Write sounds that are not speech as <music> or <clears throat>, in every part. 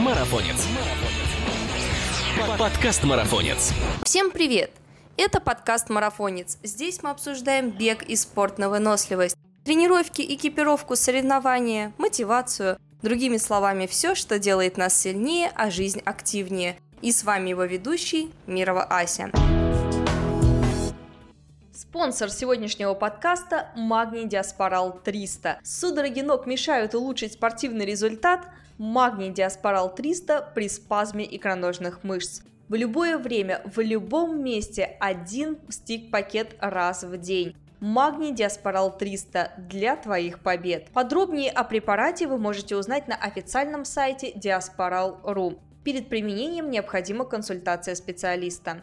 Марафонец. Подкаст Марафонец. Всем привет! Это подкаст «Марафонец». Здесь мы обсуждаем бег и спорт на выносливость, тренировки, экипировку, соревнования, мотивацию. Другими словами, все, что делает нас сильнее, а жизнь активнее. И с вами его ведущий Мирова Ася. Спонсор сегодняшнего подкаста – Магний Диаспорал 300. Судороги ног мешают улучшить спортивный результат? Магний Диаспорал 300 при спазме икроножных мышц. В любое время, в любом месте один стик-пакет раз в день. Магний Диаспорал 300 для твоих побед. Подробнее о препарате вы можете узнать на официальном сайте diasporal.ru. Перед применением необходима консультация специалиста.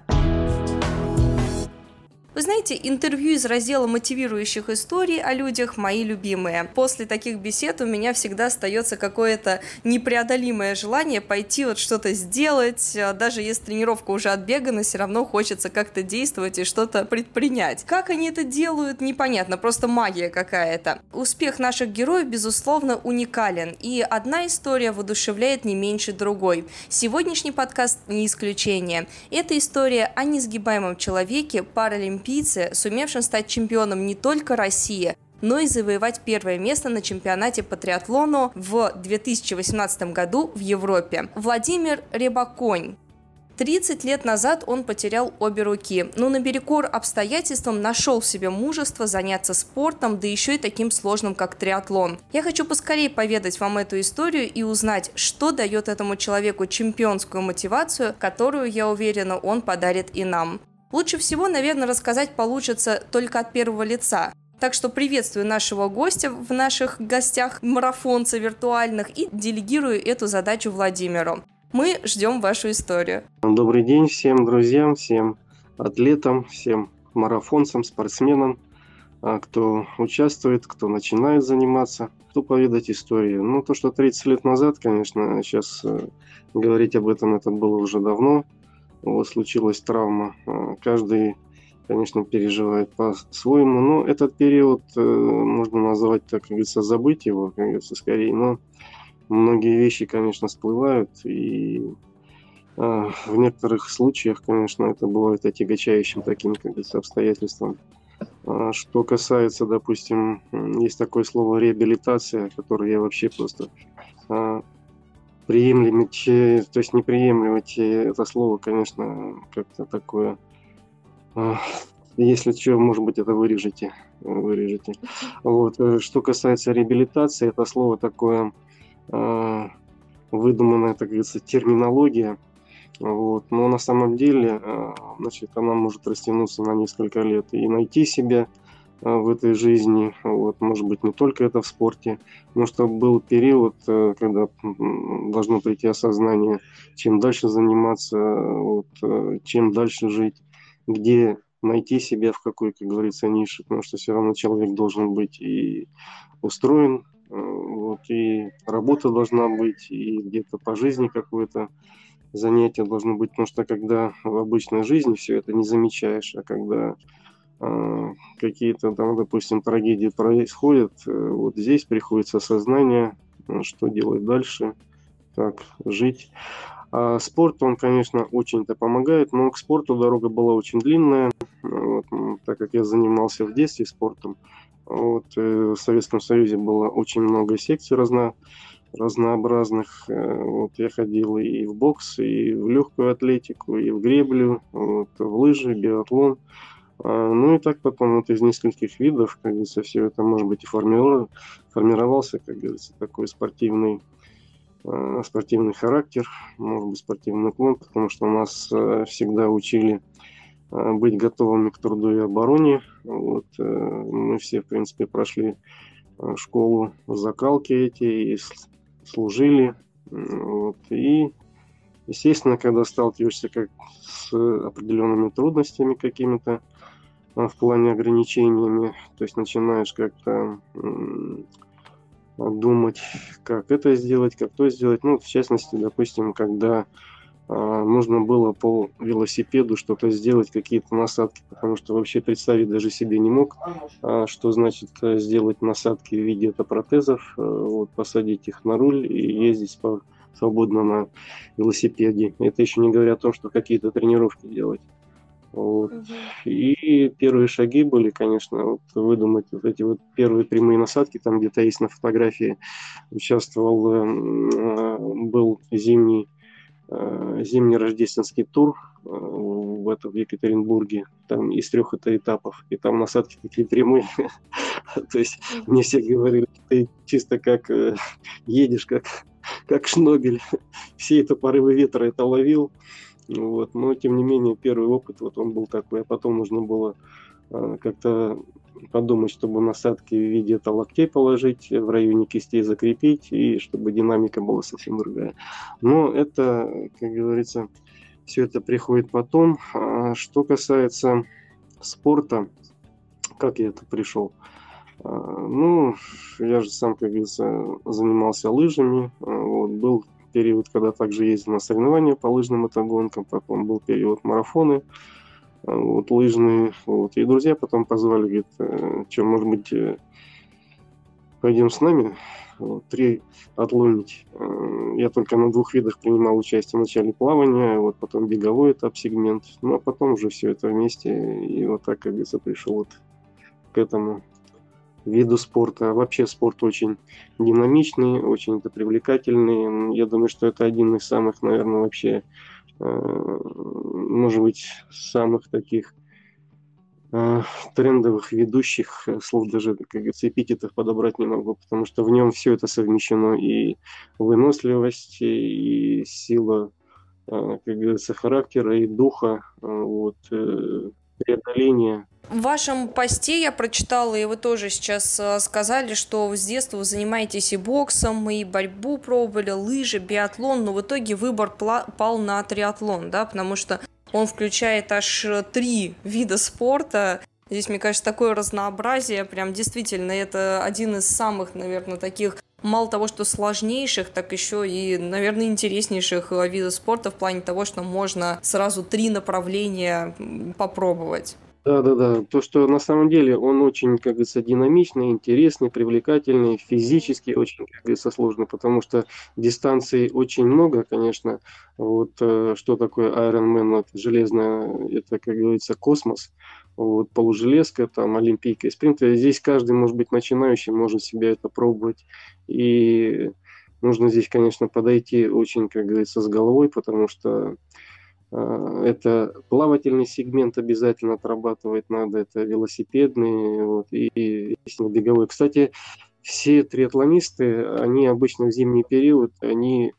Вы знаете, интервью из раздела мотивирующих историй о людях мои любимые. После таких бесед у меня всегда остается какое-то непреодолимое желание пойти вот что-то сделать, а даже если тренировка уже отбегана, все равно хочется как-то действовать и что-то предпринять. Как они это делают, непонятно, просто магия какая-то. Успех наших героев, безусловно, уникален, и одна история воодушевляет не меньше другой. Сегодняшний подкаст не исключение. Это история о несгибаемом человеке, паралимпийце, олимпийце, сумевшем стать чемпионом не только России, но и завоевать первое место на чемпионате по триатлону в 2018 году в Европе. Владимир Рябаконь 30 лет назад он потерял обе руки, но наперекор обстоятельствам нашел в себе мужество заняться спортом, да еще и таким сложным, как триатлон. Я хочу поскорее поведать вам эту историю и узнать, что дает этому человеку чемпионскую мотивацию, которую, я уверена, он подарит и нам. Лучше всего, наверное, рассказать получится только от первого лица. Так что приветствую нашего гостя в наших гостях марафонца виртуальных и делегирую эту задачу Владимиру. Мы ждем вашу историю. Добрый день всем друзьям, всем атлетам, всем марафонцам, спортсменам, а, кто участвует, кто начинает заниматься, кто поведать историю. Ну, то, что 30 лет назад, конечно, сейчас э, говорить об этом это было уже давно, вот случилась травма. А, каждый, конечно, переживает по-своему, но этот период э, можно назвать, так как говорится, забыть его, как говорится, скорее, но многие вещи, конечно, всплывают, и а, в некоторых случаях, конечно, это бывает отягочающим таким, как говорится, обстоятельством. А, что касается, допустим, есть такое слово реабилитация, которое я вообще просто приемлемить, то есть не приемлемить это слово, конечно, как-то такое. Если что, может быть, это вырежете. вырежете. Вот. Э, что касается реабилитации, это слово такое а, выдуманная, так говорится, терминология. Вот. Но на самом деле, а, значит, она может растянуться на несколько лет и найти себя – в этой жизни, вот, может быть, не только это в спорте, но чтобы был период, э, когда должно прийти осознание, чем дальше заниматься, вот, э, чем дальше жить, где найти себя в какой, как говорится, нише, потому что все равно человек должен быть и устроен, э, вот, и работа должна быть, и где-то по жизни какое-то занятие должно быть, потому что когда в обычной жизни все это не замечаешь, а когда какие-то там, допустим, трагедии происходят, э, вот здесь приходится осознание, э, что делать дальше, как жить. А спорт, он, конечно, очень-то помогает, но к спорту дорога была очень длинная, вот, так как я занимался в детстве спортом. Вот, э, в Советском Союзе было очень много секций разно, разнообразных. Вот, я ходил и в бокс, и в легкую атлетику, и в греблю, вот, в лыжи, биатлон. А, ну и так потом вот из нескольких видов, как говорится, все это, может быть, и формировался, как говорится, такой спортивный, а, спортивный характер, может быть, спортивный уклон, потому что нас а, всегда учили быть готовыми к труду и обороне. Вот, э, мы все, в принципе, прошли школу закалки эти и служили. Вот, и, естественно, когда сталкиваешься как с определенными трудностями какими-то, в плане ограничениями. То есть начинаешь как-то думать, как это сделать, как то сделать. Ну, в частности, допустим, когда а, нужно было по велосипеду что-то сделать, какие-то насадки, потому что вообще представить даже себе не мог, а, что значит сделать насадки в виде это протезов, а, вот, посадить их на руль и ездить по свободно на велосипеде. Это еще не говоря о том, что какие-то тренировки делать. Вот. Угу. И первые шаги были, конечно, вот выдумать вот эти вот первые прямые насадки, там где-то есть на фотографии, участвовал, э, был зимний, э, зимний рождественский тур э, в, этом, в Екатеринбурге, там из трех это этапов, и там насадки такие прямые, <laughs> то есть мне все говорили, ты чисто как едешь, как, как шнобель, все это порывы ветра это ловил, вот. Но, тем не менее, первый опыт, вот он был такой. А потом нужно было э, как-то подумать, чтобы насадки в виде локтей положить, в районе кистей закрепить, и чтобы динамика была совсем другая. Но это, как говорится, все это приходит потом. А что касается спорта, как я это пришел? А, ну, я же сам, как говорится, занимался лыжами, а, вот, был период, когда также ездил на соревнования по лыжным мотогонкам, потом был период марафоны, э, вот, лыжные, вот, и друзья потом позвали, говорит, э, что, может быть, э, пойдем с нами, вот, три отломить. Я только на двух видах принимал участие. Вначале плавание, вот потом беговой этап, сегмент. Ну, а потом уже все это вместе. И вот так, как говорится, пришел вот к этому виду спорта. Вообще спорт очень динамичный, очень это привлекательный. Я думаю, что это один из самых, наверное, вообще, э, может быть, самых таких э, трендовых ведущих э, слов даже, как говорится, эпитетов подобрать не могу, потому что в нем все это совмещено и выносливость, и сила, как говорится, характера, и духа, вот, преодоления в вашем посте я прочитала, и вы тоже сейчас э, сказали, что с детства вы занимаетесь и боксом, и борьбу пробовали, лыжи, биатлон, но в итоге выбор пал на триатлон, да, потому что он включает аж три вида спорта. Здесь, мне кажется, такое разнообразие, прям действительно, это один из самых, наверное, таких мало того, что сложнейших, так еще и, наверное, интереснейших видов спорта в плане того, что можно сразу три направления попробовать. Да, да, да. То, что на самом деле он очень, как говорится, динамичный, интересный, привлекательный, физически очень, как говорится, сложный, потому что дистанций очень много, конечно. Вот э, что такое Iron Man, это железная, это, как говорится, космос. Вот полужелезка, там олимпийка и спринт. Здесь каждый, может быть, начинающий может себя это пробовать. И нужно здесь, конечно, подойти очень, как говорится, с головой, потому что а, это плавательный сегмент обязательно отрабатывать надо, это велосипедный вот, и, естественно, беговой. Кстати, все триатлонисты, они обычно в зимний период, они,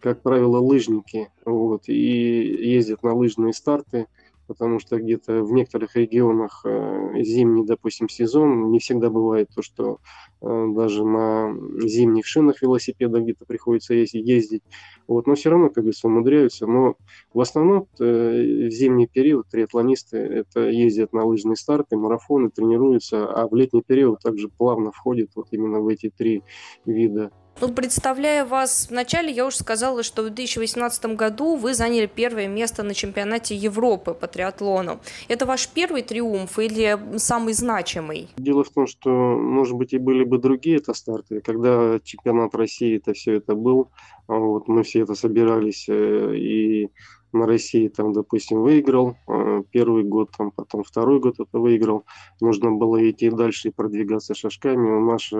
как правило, лыжники, вот, и ездят на лыжные старты, потому что где-то в некоторых регионах э, зимний, допустим, сезон не всегда бывает то, что э, даже на зимних шинах велосипеда где-то приходится ездить. Вот, но все равно, как говорится, умудряются. Но в основном э, в зимний период триатлонисты это ездят на лыжные старты, марафоны, тренируются, а в летний период также плавно входят вот именно в эти три вида ну, представляя вас вначале, я уже сказала, что в 2018 году вы заняли первое место на чемпионате Европы по триатлону. Это ваш первый триумф или самый значимый? Дело в том, что, может быть, и были бы другие это старты. Когда чемпионат России это все это был, вот мы все это собирались э, и на России там, допустим, выиграл э, первый год, там, потом второй год это выиграл. Нужно было идти дальше и продвигаться шажками. У нас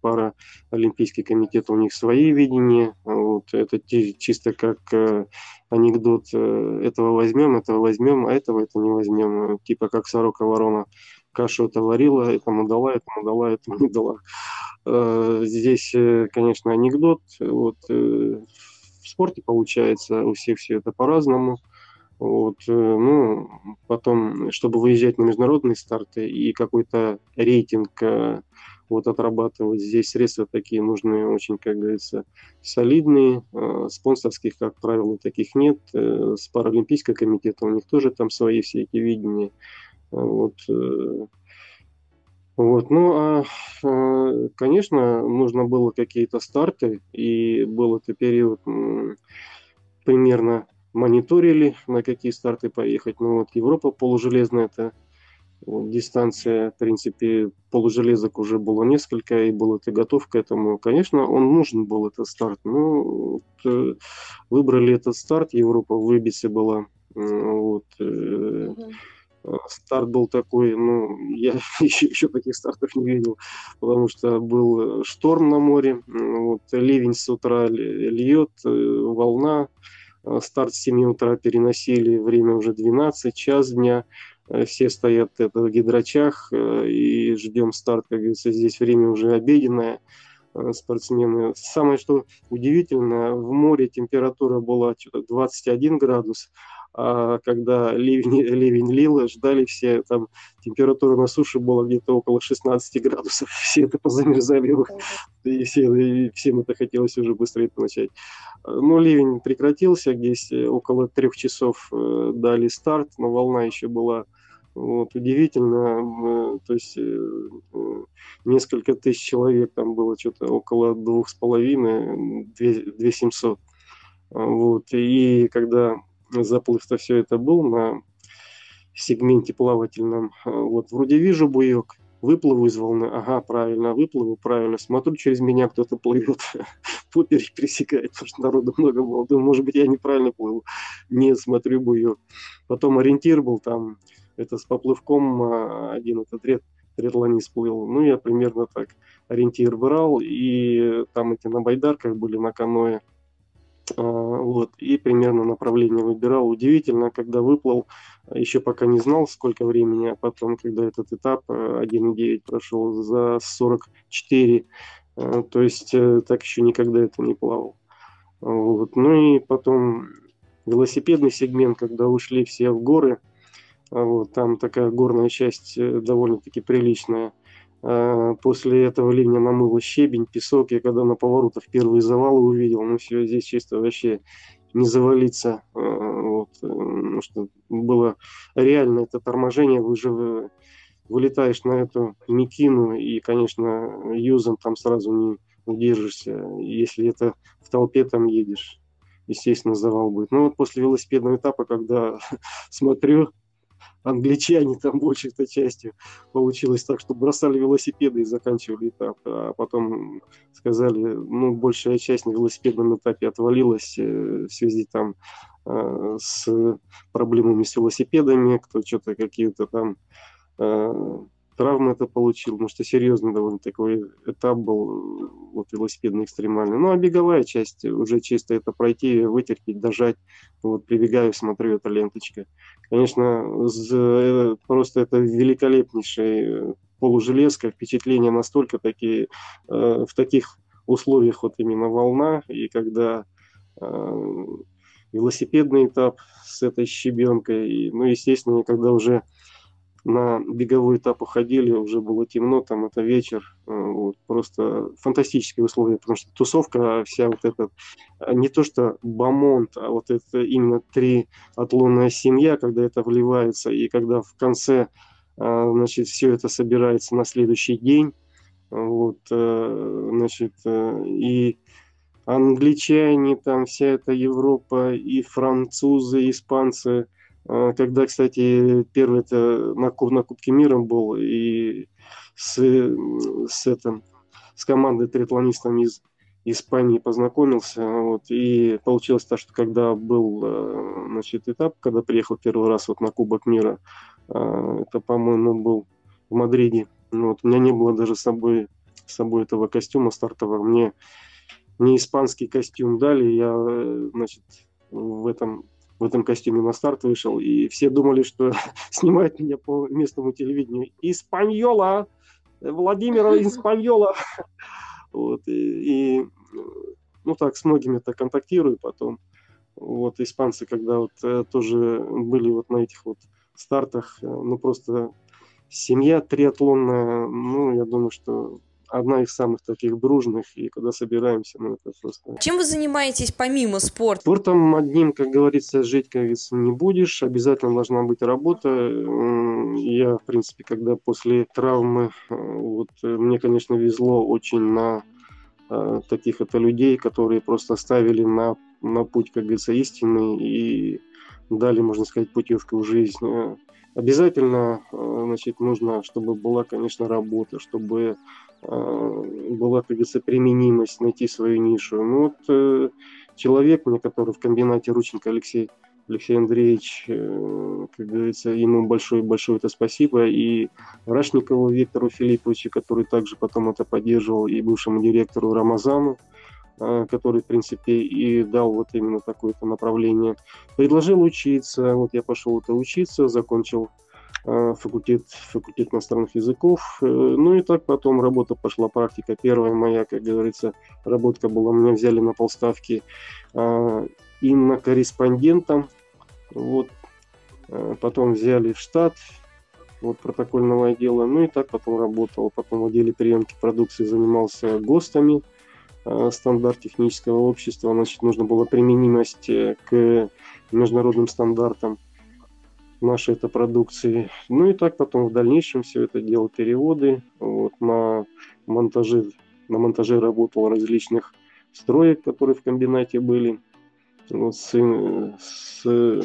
пара Олимпийский комитет, у них свои видения. Вот, это чисто как э, анекдот. Э, этого возьмем, этого возьмем, а этого это не возьмем. Типа как сорока ворона кашу это варила, этому дала, этому дала, этому не дала. Здесь, конечно, анекдот. Вот, в спорте получается, у всех все это по-разному. Вот, э, ну, потом, чтобы выезжать на международные старты и какой-то рейтинг э, вот отрабатывать, здесь средства такие нужны очень, как говорится, солидные. Э, спонсорских, как правило, таких нет. С Паралимпийского комитета у них тоже там свои все эти видения. Вот, вот, ну, а, а, конечно, нужно было какие-то старты, и был это период примерно мониторили, на какие старты поехать. Ну, вот Европа полужелезная, это Вот, дистанция, в принципе, полужелезок уже было несколько, и был ты готов к этому. Конечно, он нужен был, этот старт. Но вот, э, выбрали этот старт, Европа в Ибице была. Вот, угу. Старт был такой, ну, я <laughs> еще, еще таких стартов не видел, потому что был шторм на море, вот, ливень с утра льет, волна, старт с 7 утра переносили, время уже 12, час дня, Э, все стоят это, в гидрочах э, и ждем старт, как говорится, здесь время уже обеденное, э, спортсмены. Самое, что удивительно, в море температура была что-то 21 градус, когда ливень, <laughs> ливень лил, ждали все, там температура на суше была где-то около 16 градусов, <laughs> все это позамерзали, и, все, и всем это хотелось уже быстрее начать. Но ливень прекратился, здесь около трех часов дали старт, но волна еще была вот, удивительно, то есть э, э, несколько тысяч человек, там было что-то около двух с половиной, две семьсот. Вот, и когда заплыв-то все это был на сегменте плавательном, вот, вроде вижу буек, выплыву из волны, ага, правильно, выплыву, правильно, смотрю, через меня кто-то плывет, <laughs> поперек пересекает, потому что народу много было, думаю, может быть, я неправильно плыву, нет, смотрю буек. Потом ориентир был там, это с поплывком а, один этот ред, триатлонист плыл. Ну, я примерно так ориентир брал, и там эти на байдарках были, на каное. А, вот, и примерно направление выбирал. Удивительно, когда выплыл, еще пока не знал, сколько времени, а потом, когда этот этап 1.9 э, прошел за 44, э, то есть э, так еще никогда это не плавал. Вот. Ну и потом велосипедный сегмент, когда ушли все в горы, а вот, там такая горная часть э, довольно-таки приличная. А, после этого ливня намыло щебень, песок. Я когда на поворотах первые завалы увидел, ну все, здесь чисто вообще не завалиться. А, вот, ну, что было реально это торможение, вы же вылетаешь на эту мекину и, конечно, юзом там сразу не удержишься. Если это в толпе там едешь, естественно, завал будет. Но вот после велосипедного этапа, когда <laughs> смотрю, англичане там большей-то частью получилось так, что бросали велосипеды и заканчивали этап, а потом сказали, ну, большая часть на велосипедном этапе отвалилась э, в связи там э, с проблемами с велосипедами, кто что-то какие-то там э, травмы это получил, потому что серьезный довольно такой этап был вот велосипедный экстремальный. Ну, а беговая часть уже чисто это пройти, вытерпеть, дожать. Вот прибегаю, смотрю, это ленточка. Конечно, э, просто это великолепнейшая полужелезка, впечатления настолько такие, э, в таких условиях вот именно волна, и когда э, велосипедный этап с этой щебенкой, и, ну, естественно, когда уже на беговой этап уходили, уже было темно, там это вечер, э, вот, просто фантастические условия, потому что тусовка вся вот эта, э, не то что бамонт, а вот это именно три отлонная семья, когда это вливается, и когда в конце, э, значит, все это собирается на следующий день, вот, значит, и англичане, там вся эта Европа, и французы, и испанцы – когда, кстати, первый это на, на Кубке мира был, и с, с, этим, с командой триатлонистом из Испании познакомился, вот, и получилось так, что когда был, э, значит, этап, когда приехал первый раз вот на Кубок мира, а, это, по-моему, был в Мадриде, ну, вот, у меня не было даже с собой, с собой этого костюма стартового, мне не испанский костюм дали, я, э, значит, в этом в этом костюме на старт вышел, и все думали, что <laughs> снимают меня по местному телевидению. Испаньола! Владимира <laughs> Испаньола! <laughs> Вот, и, и, ну так, с многими-то контактирую потом. Вот, испанцы, когда вот э, тоже были вот на этих вот стартах, э, ну просто семья триатлонная, ну, я думаю, что одна из самых таких дружных, и когда собираемся, ну, это просто... Чем вы занимаетесь помимо спорта? Спортом одним, как говорится, жить, как говорится, не будешь, обязательно должна быть работа. Я, в принципе, когда после травмы, э, вот, мне, конечно, везло очень на э, таких это людей, которые просто ставили на, на путь, как говорится, истины и дали, можно сказать, путевку в жизнь. Обязательно, значит, нужно, чтобы была, конечно, работа, чтобы была, как говорится, применимость, найти свою нишу. Ну вот человек, мне который в комбинате Рученко Алексей Алексей Андреевич, э, как говорится, ему большое-большое это спасибо. И Рашникову Виктору Филипповичу, который также потом это поддерживал, и бывшему директору Рамазану, э, который, в принципе, и дал вот именно такое-то направление. Предложил учиться, вот я пошел это учиться, закончил э, факультет, факультет иностранных языков. Ну и так потом работа пошла, практика. Первая моя, как говорится, работка была, меня взяли на полставки именно корреспондентом. Вот. Э, потом взяли в штат вот, протокольного отдела. Ну и так потом работал. Потом в отделе приемки продукции занимался ГОСТами. Э, стандарт технического общества. Значит, нужно было применимость э, к международным стандартам нашей это продукции. Ну и так потом в дальнейшем все это делал переводы. Вот, на монтаже, на монтаже работал различных строек, которые в комбинате были с, с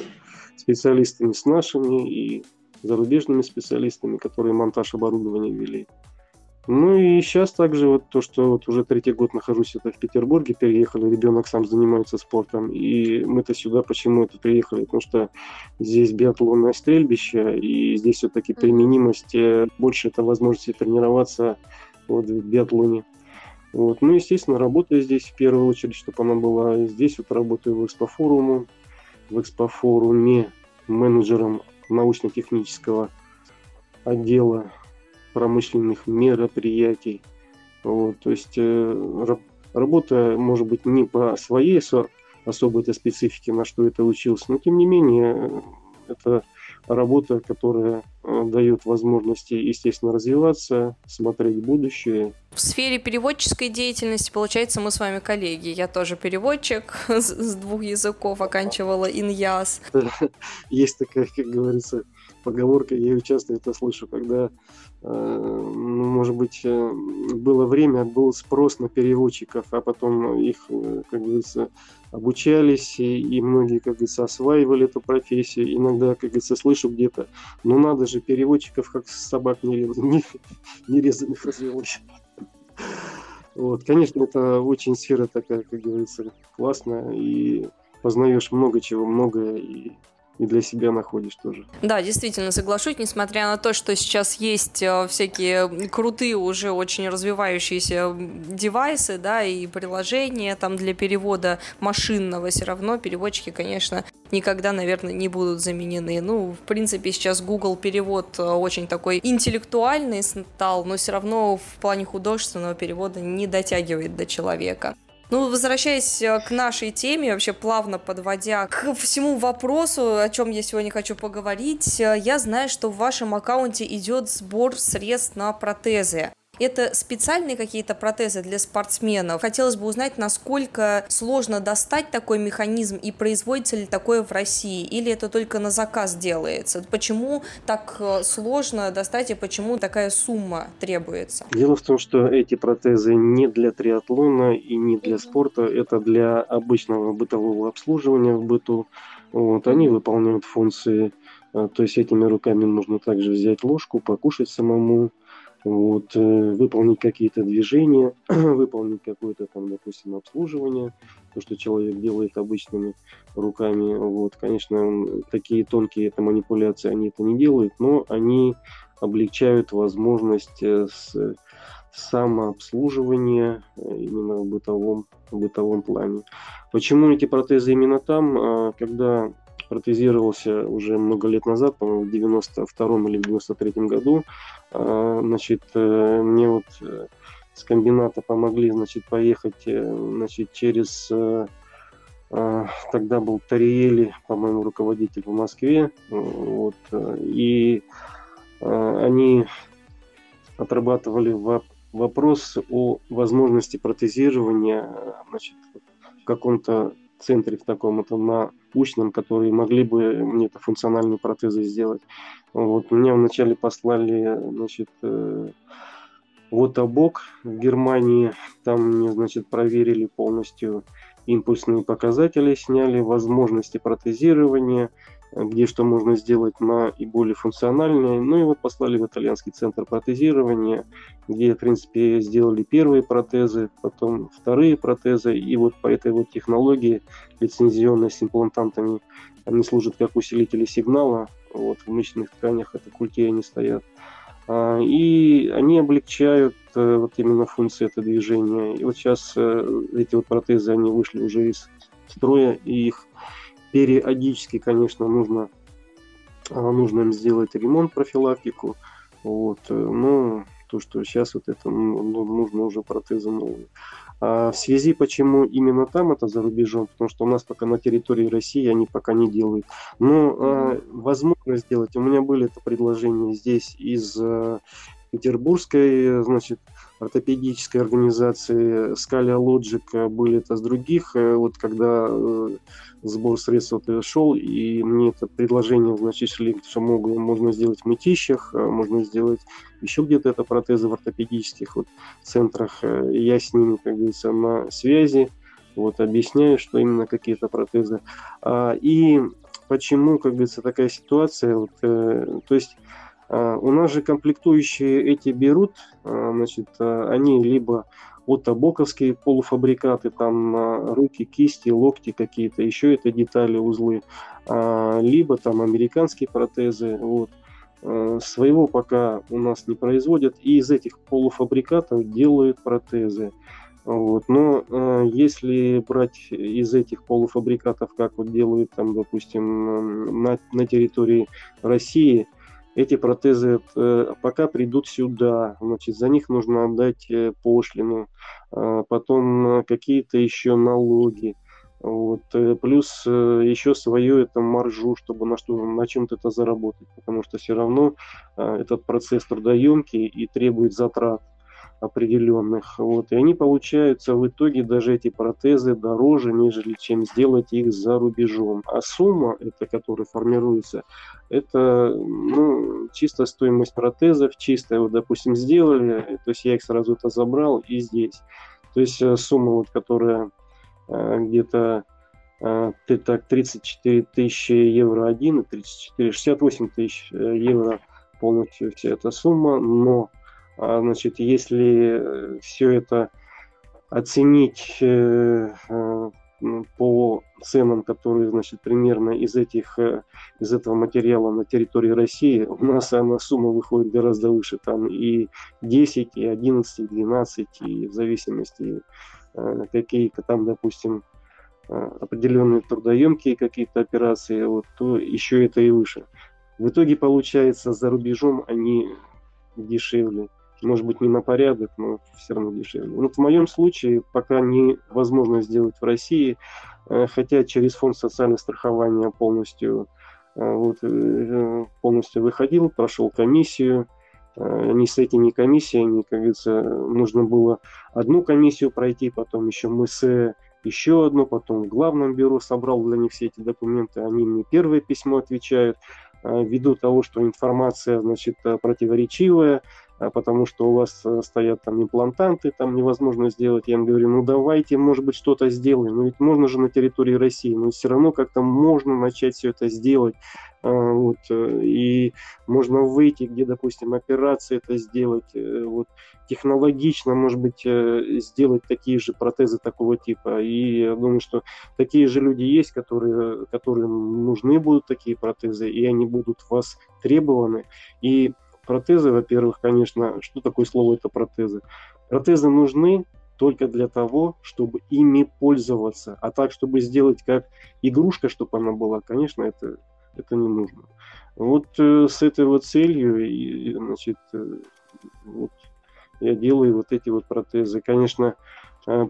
специалистами, с нашими и зарубежными специалистами, которые монтаж оборудования вели. Ну и сейчас также вот то, что вот уже третий год нахожусь это в Петербурге, переехали, ребенок сам занимается спортом, и мы-то сюда почему это приехали, потому что здесь биатлонное стрельбище, и здесь все-таки применимость, э, больше это возможности тренироваться вот в биатлоне. Вот. Ну, естественно, работаю здесь в первую очередь, чтобы она была здесь. Вот работаю в экспофоруму, в экспофоруме менеджером научно-технического отдела промышленных мероприятий. Вот, то есть э, работа может быть не по своей особой этой специфике, на что это учился, но тем не менее это работа, которая э, дает возможности, естественно, развиваться, смотреть будущее. В сфере переводческой деятельности, получается, мы с вами коллеги. Я тоже переводчик <laughs> с двух языков, оканчивала иньяс. <laughs> Есть такая, как говорится, поговорка, я ее часто это слышу, когда Э, ну, может быть, э, было время, был спрос на переводчиков, а потом их, э, как говорится, обучались, и, и многие, как говорится, осваивали эту профессию. Иногда, как говорится, слышу где-то, ну надо же, переводчиков как собак нерезанных, развелось. Вот, конечно, это очень сфера такая, как говорится, классная, и познаешь много чего, многое, и и для себя находишь тоже. Да, действительно, соглашусь, несмотря на то, что сейчас есть э, всякие крутые уже очень развивающиеся девайсы, да, и приложения там для перевода машинного, все равно переводчики, конечно, никогда, наверное, не будут заменены. Ну, в принципе, сейчас Google перевод э, очень такой интеллектуальный стал, но все равно в плане художественного перевода не дотягивает до человека. Ну, возвращаясь э, к нашей теме, вообще плавно подводя к всему вопросу, о чем я сегодня хочу поговорить, э, я знаю, что в вашем аккаунте идет сбор средств на протезы. Это специальные какие-то протезы для спортсменов. Хотелось бы узнать, насколько сложно достать такой механизм и производится ли такое в России, или это только на заказ делается? Почему так э, сложно достать и почему такая сумма требуется? Дело в том, что эти протезы не для триатлона и не для спорта, это для обычного бытового обслуживания в быту. Вот, они выполняют функции, э, то есть этими руками нужно также взять ложку, покушать самому, вот, э, выполнить какие-то движения, <clears throat> выполнить какое-то там, допустим, обслуживание, то, что человек делает обычными руками. Вот, конечно, такие тонкие это манипуляции они это не делают, но они облегчают возможность э, с самообслуживания э, именно в бытовом, в бытовом плане. Почему эти протезы именно там? А, когда протезировался уже много лет назад, по-моему, в 92 или 93 году. А, значит, э, мне вот э, с комбината помогли, значит, поехать, э, значит, через тогда был Тариели, по-моему, руководитель в Москве, вот, и они отрабатывали вопрос о возможности протезирования значит, в каком-то центре в таком это на научном, которые могли бы мне это функциональные протезы сделать. Вот меня вначале послали, значит, э, вот обок в Германии, там мне, значит, проверили полностью импульсные показатели, сняли возможности протезирования, где что можно сделать на и более функциональное. Ну и вот послали в итальянский центр протезирования, где, в принципе, сделали первые протезы, потом вторые протезы. И вот по этой вот технологии лицензионной с имплантантами они служат как усилители сигнала. Вот, в мышечных тканях это культи они стоят. А, и они облегчают э, вот именно функции этого движения. И вот сейчас э, эти вот протезы, они вышли уже из строя, и их периодически, конечно, нужно, а, нужно им сделать ремонт, профилактику. Вот. Э, но то, что сейчас вот это ну, ну, нужно уже протезы новые. А в связи, почему именно там это за рубежом, потому что у нас пока на территории России они пока не делают. Но а, возможно сделать. У меня были это предложения здесь из а, петербургской, значит, ортопедической организации Scalia Logic, были это с других. Э, вот когда э, сбор средств вот шел, и мне это предложение, значит, шли, что могу, можно сделать в мытищах, э, можно сделать еще где-то это протезы в ортопедических вот центрах. Я с ними, как говорится, на связи, вот объясняю, что именно какие-то протезы. А, и почему, как говорится, такая ситуация, вот, то есть у нас же комплектующие эти берут, а, значит, а, они либо вот боковские полуфабрикаты, там руки, кисти, локти какие-то, еще это детали, узлы, либо там американские протезы, вот. Своего пока у нас не производят, и из этих полуфабрикатов делают протезы. Вот. Но э, если брать из этих полуфабрикатов, как вот делают там, допустим, на, на территории России, эти протезы э, пока придут сюда, значит, за них нужно отдать э, пошлину, а потом какие-то еще налоги, вот, э, плюс еще свою это маржу, чтобы на, что, на чем-то это заработать, потому что все равно этот процесс трудоемкий и требует затрат определенных. Вот. И они получаются в итоге даже эти протезы дороже, нежели чем сделать их за рубежом. А сумма, это, которая формируется, это ну, чисто стоимость протезов, чистая, вот, допустим, сделали, то есть я их сразу это забрал и здесь. То есть э, сумма, вот, которая э, где-то э, так 34 тысячи евро один, 34, 68 тысяч евро полностью вся эта сумма, но значит, если э, все это оценить э, э, по ценам, которые, значит, примерно из этих, из этого материала на территории России, у нас она сумма выходит гораздо выше, там и 10, и 11, и 12, и в зависимости какие-то там, допустим, определенные трудоемкие какие-то операции, вот, то еще это и выше. В итоге получается за рубежом они дешевле может быть, не на порядок, но все равно дешевле. Вот в моем случае пока невозможно сделать в России, э, хотя через фонд социального страхования полностью, э, вот, э, полностью выходил, прошел комиссию, ни с этим, ни комиссия, ни, как говорится, нужно было одну комиссию пройти, потом еще мы с еще одну, потом в главном бюро собрал для них все эти документы, они мне первое письмо отвечают, ввиду того, что информация, значит, противоречивая, потому что у вас э, стоят там имплантанты, там невозможно сделать. Я им говорю, ну давайте, может быть, что-то сделаем. Но ведь можно же на территории России, но все равно как-то можно начать все это сделать. А, вот, э, и можно выйти, где, допустим, операции это сделать. Э, вот, технологично, может быть, сделать такие же протезы такого типа. И я думаю, что такие же люди есть, которые, которым нужны будут такие протезы, и они будут вас требованы. И Протезы, во-первых, конечно, что такое слово это протезы? Протезы нужны только для того, чтобы ими пользоваться. А так, чтобы сделать как игрушка, чтобы она была, конечно, это, это не нужно. Вот э, с этой вот целью, и, значит, э, вот я делаю вот эти вот протезы. Конечно, э,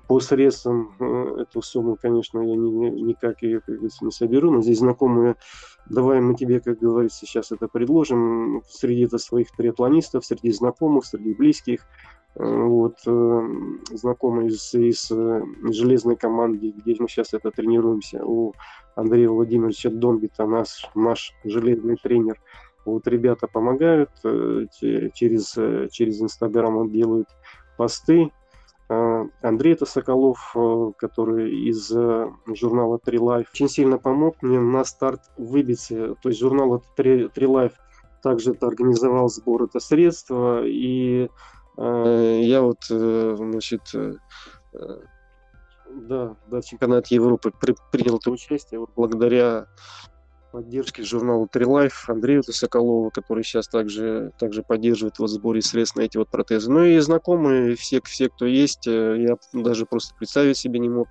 по средствам э, эту сумму, конечно, я не, никак ее, как говорится, не соберу, но здесь знакомые Давай мы тебе, как говорится, сейчас это предложим среди это своих триатлонистов, среди знакомых, среди близких. Э, вот, э, знакомый из, из э, железной команды, где мы сейчас это тренируемся, у Андрея Владимировича Домбита, наш, наш железный тренер. Вот ребята помогают через, через Инстаграм, он делают посты, Андрей это Соколов, который из журнала Три Life очень сильно помог мне на старт выбиться. То есть журнал Три Life также это организовал сбор это средства, и я вот, значит, да, да, чемпионат Европы при, принял это участие. Вот благодаря поддержке журнала Трилайф Андрею Соколову, который сейчас также, также поддерживает вот сборе средств на эти вот протезы. Ну и знакомые, все, все, кто есть, э, я даже просто представить себе не мог,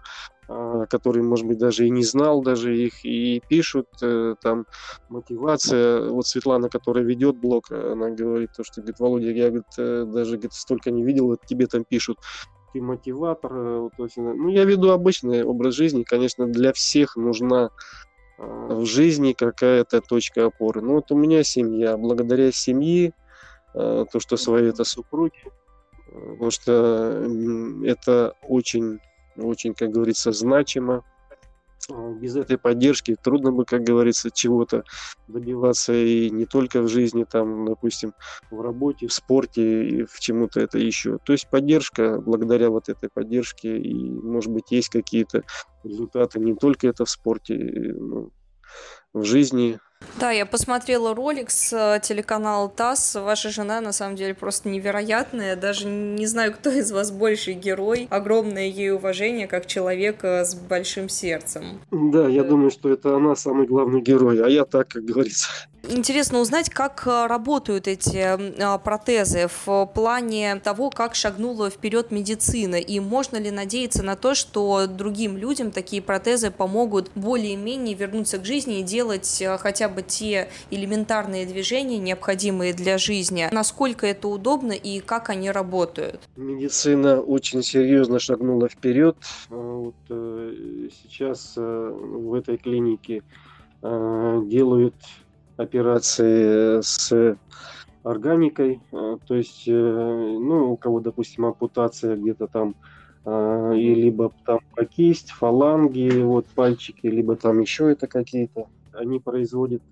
а, который, может быть, даже и не знал даже их, и пишут э, там мотивация. Вот Светлана, которая ведет блог, она говорит, то, что, говорит, Володя, я говорит, э, даже говорит, столько не видел, вот тебе там пишут ты мотиватор. То есть, ну, я веду обычный образ жизни. Конечно, для всех нужна в жизни какая-то точка опоры. Ну вот у меня семья. Благодаря семье, э, то, что свои это супруги, э, потому что это очень, очень, как говорится, значимо. А, без этой поддержки трудно бы, как говорится, чего-то добиваться и не только в жизни, там, допустим, в работе, в спорте и в чему-то это еще. То есть поддержка, благодаря вот этой поддержке, и, может быть, есть какие-то результаты, не только это в спорте, но в жизни, да, я посмотрела ролик с э, телеканала ТАСС. Ваша жена, на самом деле, просто невероятная. Даже не знаю, кто из вас больший герой. Огромное ей уважение, как человека с большим сердцем. Да, я думаю, что это она самый главный герой, а я так, как говорится. Интересно узнать, как э, работают эти а, протезы в плане того, как шагнула вперед медицина, и можно ли надеяться на то, что другим людям такие протезы помогут более-менее вернуться к жизни и делать э, хотя бы те элементарные движения, необходимые для жизни. Насколько это удобно и как они работают? Медицина очень серьезно шагнула вперед. А вот, э, сейчас в этой клинике делают операции с органикой, э, то есть, э, ну, у кого, допустим, ампутация где-то там, э, и либо там кисть, фаланги, вот пальчики, либо там еще это какие-то, они производят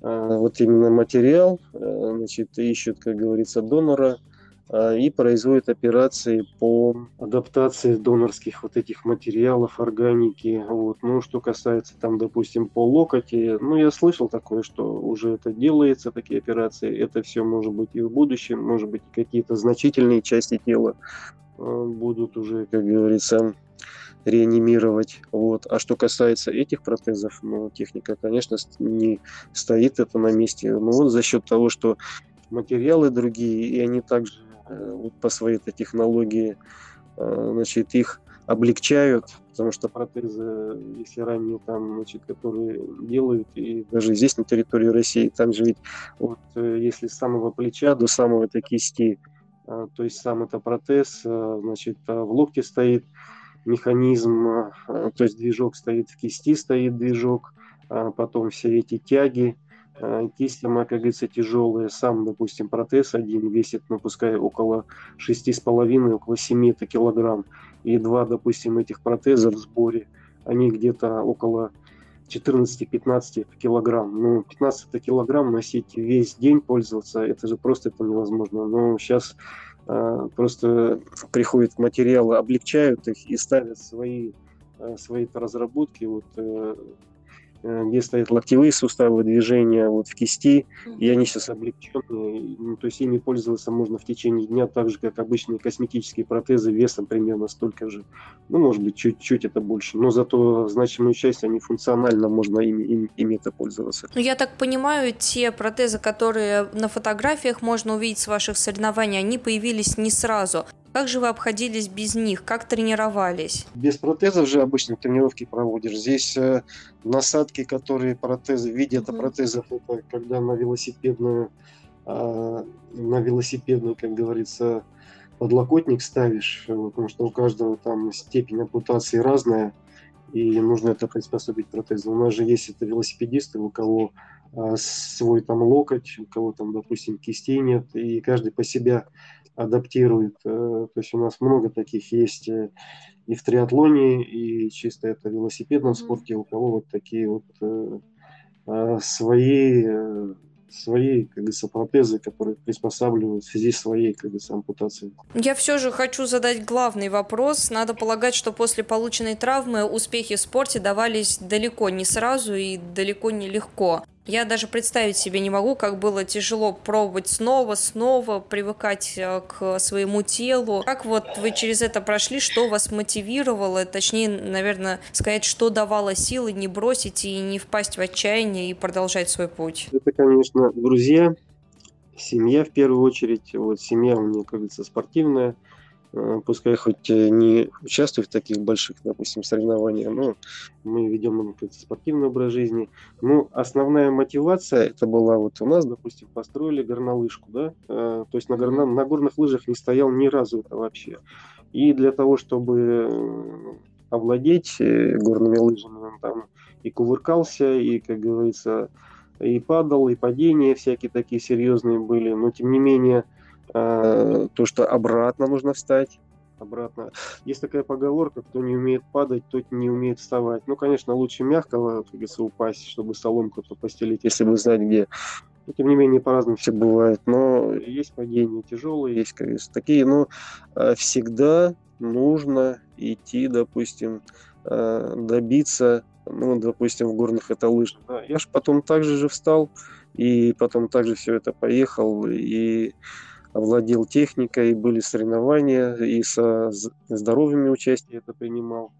вот именно материал, значит, ищут, как говорится, донора, а, и производит операции по адаптации донорских вот этих материалов, органики. Вот. Ну, что касается там, допустим, по локоти, ну, я слышал такое, что уже это делается, такие операции. Это все может быть и в будущем, может быть, какие-то значительные части тела а, будут уже, как говорится, реанимировать. Вот. А что касается этих протезов, ну, техника, конечно, не стоит это на месте. Но ну, вот за счет того, что материалы другие, и они также Э, по своей-то технологии, э, значит, их облегчают, потому что протезы, если ранее там, значит, которые делают, и даже здесь на территории России, там же ведь вот э, если с самого плеча до самого этой кисти, то есть сам это протез, значит, в локте стоит механизм, то есть движок стоит в кисти, стоит движок, потом все эти тяги, кисть сама, как говорится, тяжелая. Сам, допустим, протез один весит, ну, пускай около 6,5, около 7 килограмм. И два, допустим, этих протеза в сборе, они где-то около 14-15 килограмм. Ну, 15 килограмм носить весь день, пользоваться, это же просто это невозможно. Но сейчас э, просто приходят материалы, облегчают их и ставят свои, э, свои разработки. Вот, э, Э, где стоят локтевые суставы движения вот в кисти, и они сейчас облегченные, ну, то есть ими пользоваться можно в течение дня, так же, как обычные косметические протезы весом примерно столько же, ну, может быть, чуть-чуть это больше, но зато значимую часть они функционально, можно ими, ими, ими это пользоваться. Ну, я так понимаю, те протезы, которые на фотографиях можно увидеть с ваших соревнований, они появились не сразу. Как же вы обходились без них? Как тренировались? Без протезов же обычно тренировки проводишь. Здесь э, насадки, которые протезы, в виде mm-hmm. протезов, это когда на велосипедную, э, на велосипедную, как говорится, подлокотник ставишь, э, потому что у каждого там степень ампутации разная, и нужно это приспособить протезы. У нас же есть это велосипедисты, у кого э, свой там локоть, у кого там, допустим, кистей нет, и каждый по себе адаптирует. Э, то есть у нас много таких есть э, и в триатлоне, и чисто это в велосипедном спорте, у кого вот такие вот э, свои своей, как говорится, протезы, которые приспосабливают в связи с своей, как говорится, ампутацией. Я все же хочу задать главный вопрос. Надо полагать, что после полученной травмы успехи в спорте давались далеко не сразу и далеко не легко. Я даже представить себе не могу, как было тяжело пробовать снова, снова, привыкать э, к своему телу. Как вот вы через это прошли, что вас мотивировало, точнее, наверное, сказать, что давало силы не бросить и не впасть в отчаяние и продолжать свой путь? Это, конечно, друзья, семья в первую очередь. Вот семья у меня, как говорится, спортивная – пускай хоть не участвую в таких больших, допустим, соревнованиях, но мы ведем спортивный образ жизни. Ну, основная мотивация это была вот у нас, допустим, построили горнолыжку, да, э, то есть на, горно, на горных лыжах не стоял ни разу вообще. И для того, чтобы э, овладеть горными лыжами, он там и кувыркался, и, как говорится, и падал, и падения всякие такие серьезные были, но тем не менее а, то, что обратно нужно встать, обратно. Есть такая поговорка, кто не умеет падать, тот не умеет вставать. Ну, конечно, лучше мягкого, как говорится, упасть, чтобы соломку-то постелить, если бы знать где. Но, тем не менее, по-разному все бывает. Но есть падения тяжелые, есть, говорится, такие. Но а, всегда нужно идти, допустим, а, добиться, ну, допустим, в горных это лыжи. Да, я же потом также же встал, и потом также все это поехал, и овладел техникой, были соревнования, и со здоровыми участие это принимал.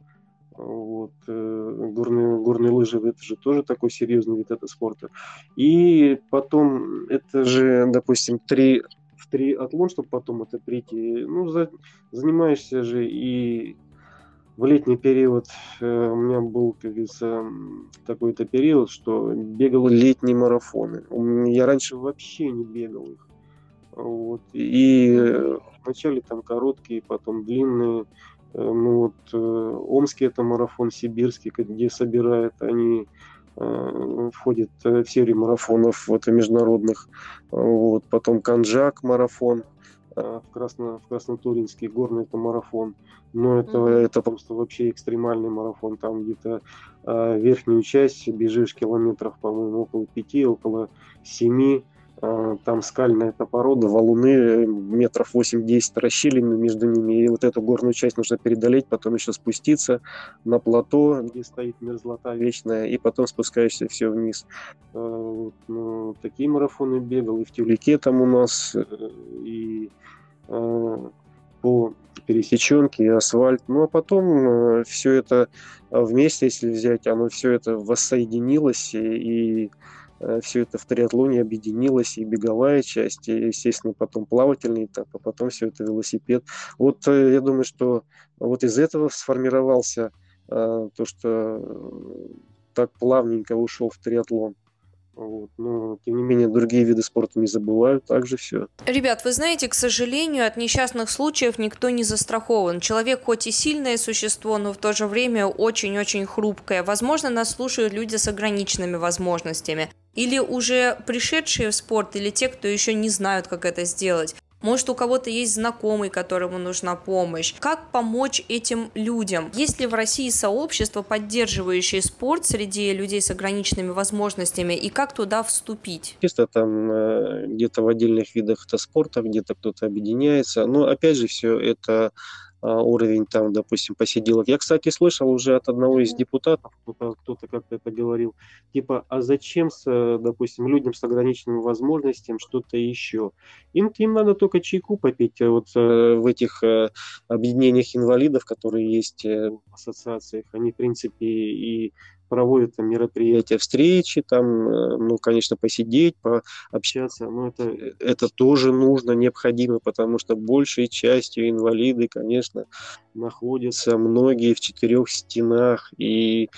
Вот. Э, горные, горные лыжи это же тоже такой серьезный вид это спорта. И потом это же, допустим, три в три атлон, чтобы потом это прийти. Ну, за, занимаешься же и в летний период э, у меня был, как говорится, такой-то период, что бегал летние марафоны. Я раньше вообще не бегал их. Вот. И вначале там короткие, потом длинные. Э, ну вот э, Омский это марафон, Сибирский, где собирают они э, входит в серию марафонов вот, международных. Вот. Потом Канжак марафон в, Красно, в Краснотуринский, горный это марафон. Но это, mm-hmm. это просто вообще экстремальный марафон. Там где-то верхнюю часть бежишь километров, по-моему, около пяти, около семи там скальная эта порода, валуны метров 8-10 расщелины между ними, и вот эту горную часть нужно преодолеть, потом еще спуститься на плато, где стоит мерзлота вечная, и потом спускаешься все вниз. А, вот, ну, такие марафоны бегал, и в Тюлике там у нас, э, и а, по пересеченке, и асфальт. Ну а потом э, все это вместе, если взять, оно все это воссоединилось, и, и все это в триатлоне объединилось, и беговая часть, и, естественно, потом плавательный этап, а потом все это велосипед. Вот э, я думаю, что вот из этого сформировался э, то, что так плавненько ушел в триатлон. Вот. Но, тем не менее, другие виды спорта не забывают, также все. Ребят, вы знаете, к сожалению, от несчастных случаев никто не застрахован. Человек хоть и сильное существо, но в то же время очень-очень хрупкое. Возможно, нас слушают люди с ограниченными возможностями. Или уже пришедшие в спорт, или те, кто еще не знают, как это сделать. Может, у кого-то есть знакомый, которому нужна помощь. Как помочь этим людям? Есть ли в России сообщество, поддерживающее спорт среди людей с ограниченными возможностями, и как туда вступить? Чисто там э, где-то в отдельных видах это спорта, где-то кто-то объединяется. Но опять же, все это уровень там, допустим, посиделок. Я, кстати, слышал уже от одного из депутатов, кто-то, кто-то как-то это говорил, типа, а зачем, с, допустим, людям с ограниченными возможностями что-то еще? Им, им надо только чайку попить э, вот э, в этих э, объединениях инвалидов, которые есть в ассоциациях. Они, в принципе, и проводят там мероприятия, встречи, там, э, ну, конечно, посидеть, пообщаться, но это, это тоже нужно, необходимо, потому что большей частью инвалиды, конечно, находятся многие в четырех стенах, и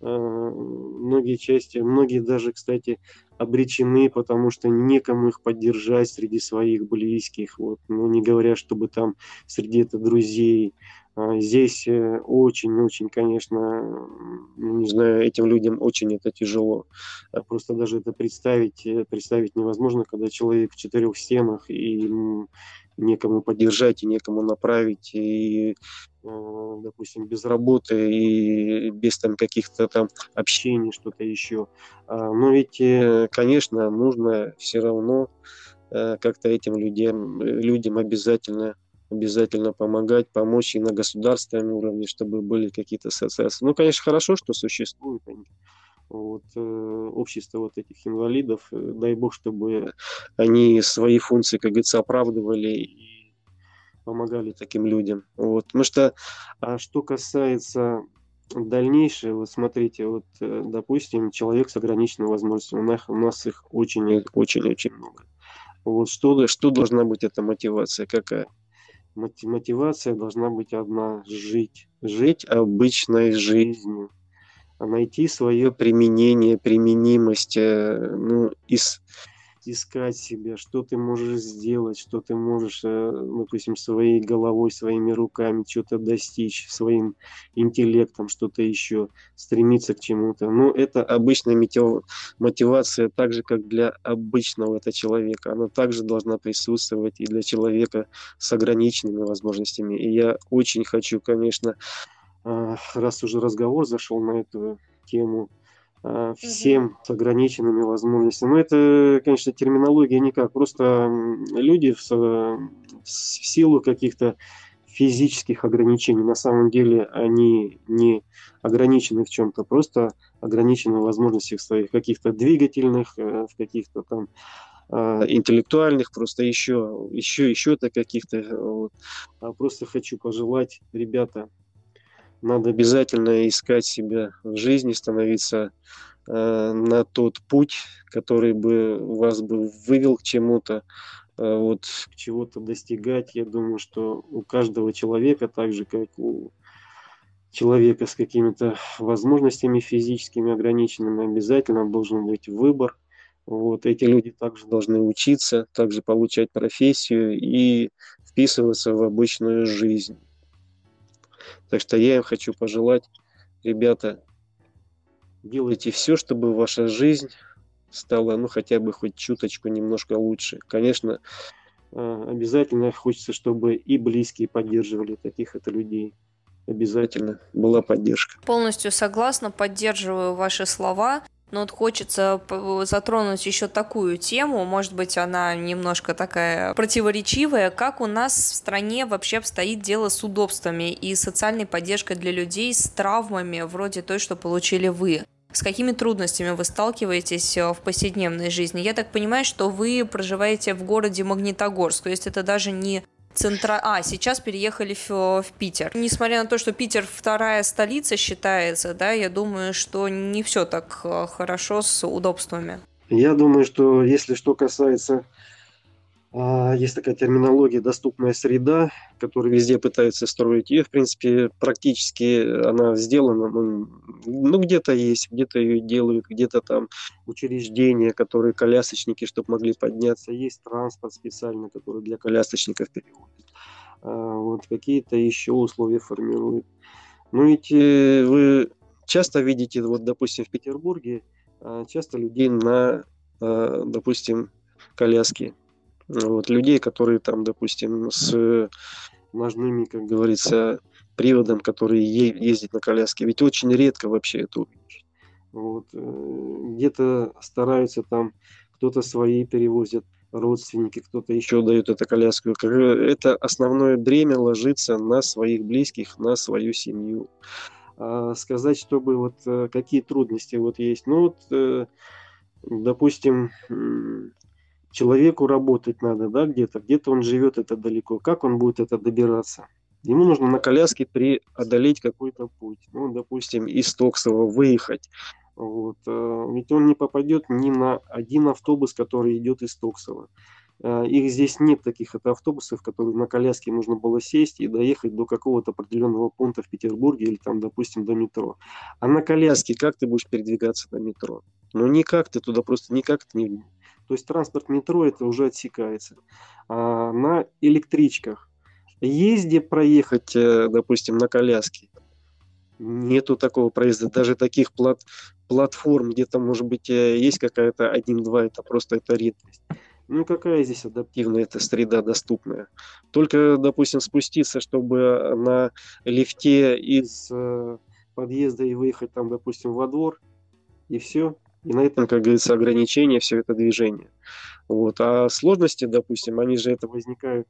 э, многие части, многие даже, кстати, обречены, потому что некому их поддержать среди своих близких, вот, ну, не говоря, чтобы там среди это друзей, а, здесь э, очень-очень, конечно, не знаю, этим людям очень это тяжело. А просто даже это представить, э, представить невозможно, когда человек в четырех стенах и некому поддержать, и некому направить. И допустим, без работы и без там каких-то там общений, что-то еще. А, но ведь, э, конечно, нужно все равно э, как-то этим людям, людям обязательно обязательно помогать, помочь и на государственном уровне, чтобы были какие-то ассоциации. Ну, конечно, хорошо, что существуют они. Вот, э, общество вот этих инвалидов, э, дай бог, чтобы они свои функции, как говорится, оправдывали и помогали таким людям. Вот. Потому что, а что касается дальнейшего, вот смотрите, вот, э, допустим, человек с ограниченной возможностью, у нас, у нас их очень-очень-очень много. Вот что, что должна быть эта мотивация, какая? мотивация должна быть одна – жить. Жить обычной жизнью. А найти свое применение, применимость, э, ну, из, искать себя, что ты можешь сделать, что ты можешь, э, допустим, своей головой, своими руками что-то достичь, своим интеллектом, что-то еще, стремиться к чему-то. Но это обычная мотивация, так же, как для обычного это человека. Она также должна присутствовать и для человека с ограниченными возможностями. И я очень хочу, конечно, а, раз уже разговор зашел на эту тему, а, всем с ограниченными возможностями. Но это, конечно, терминология никак. Просто люди в, в силу каких-то физических ограничений, на самом деле они не ограничены в чем-то, просто ограничены в возможностях своих каких-то двигательных, э, в каких-то там а, интеллектуальных, просто еще, еще, еще-то каких-то. Вот. А просто хочу пожелать, ребята, надо обязательно искать себя в жизни, становиться э, на тот путь, который бы вас бы вывел к чему-то, э, вот к чего-то достигать. Я думаю, что у каждого человека, так же как у человека с какими-то возможностями физическими ограниченными, обязательно должен быть выбор. Вот эти люди также должны учиться, также получать профессию и вписываться в обычную жизнь. Так что я им хочу пожелать, ребята, делайте все, чтобы ваша жизнь стала, ну, хотя бы хоть чуточку немножко лучше. Конечно, а, обязательно хочется, чтобы и близкие поддерживали таких это людей. Обязательно была поддержка. Полностью согласна, поддерживаю ваши слова. Но вот хочется затронуть еще такую тему, может быть, она немножко такая противоречивая, как у нас в стране вообще обстоит дело с удобствами и социальной поддержкой для людей с травмами, вроде той, что получили вы. С какими трудностями вы сталкиваетесь э, в повседневной жизни? Я так понимаю, что вы проживаете в городе Магнитогорск, то есть это даже не центра... А, сейчас переехали в, в Питер. Несмотря на то, что Питер вторая столица считается, да, я думаю, что не все так э, хорошо с удобствами. Я думаю, что если что касается есть такая терминология «доступная среда», которую везде пытаются строить. И, в принципе, практически она сделана. Ну, ну где-то есть, где-то ее делают, где-то там учреждения, которые колясочники, чтобы могли подняться. Есть транспорт специальный, который для колясочников переводит. А, вот какие-то еще условия формируют. Ну, ведь э, вы часто видите, вот, допустим, в Петербурге, а, часто людей на, допустим, коляске вот, людей, которые там, допустим, с ножными, как говорится, приводом, которые ездят на коляске. Ведь очень редко вообще это увидишь. Вот. Э, где-то стараются там, кто-то свои перевозят, родственники, кто-то еще дает эту коляску. Это основное бремя ложится на своих близких, на свою семью. А сказать, чтобы вот э, какие трудности вот есть. Ну вот, э, допустим, человеку работать надо, да, где-то, где-то он живет это далеко, как он будет это добираться? Ему нужно на коляске преодолеть какой-то путь, ну, допустим, из Токсова выехать. Вот. Э, ведь он не попадет ни на один автобус, который идет из Токсова. Э, их здесь нет таких это автобусов, которые на коляске нужно было сесть и доехать до какого-то определенного пункта в Петербурге или там, допустим, до метро. А на коляске как ты будешь передвигаться до метро? Ну никак ты туда просто никак не, то есть транспорт метро это уже отсекается. А на электричках езде проехать, э, допустим, на коляске, нету такого проезда. Даже таких плат, платформ, где-то, может быть, э, есть какая-то один-два, это просто это редкость. Ну какая здесь адаптивная эта среда доступная? Только, допустим, спуститься, чтобы на лифте из э, подъезда и выехать там, допустим, во двор, и все. И на этом, как говорится, ограничение, все это движение. Вот. А сложности, допустим, они же это возникают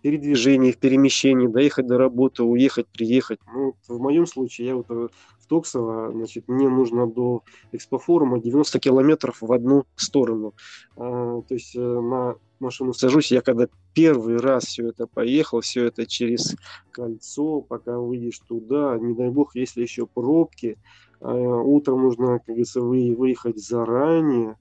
передвижении, в перемещении, доехать до работы, уехать, приехать. Ну, в моем случае, я вот э, в Токсово, значит, мне нужно до экспофорума 90 километров в одну сторону. А, то есть э, на машину сажусь, я когда первый раз все это поехал, все это через кольцо, пока выйдешь туда, не дай бог, если еще пробки, утром нужно, как говорится, выехать заранее,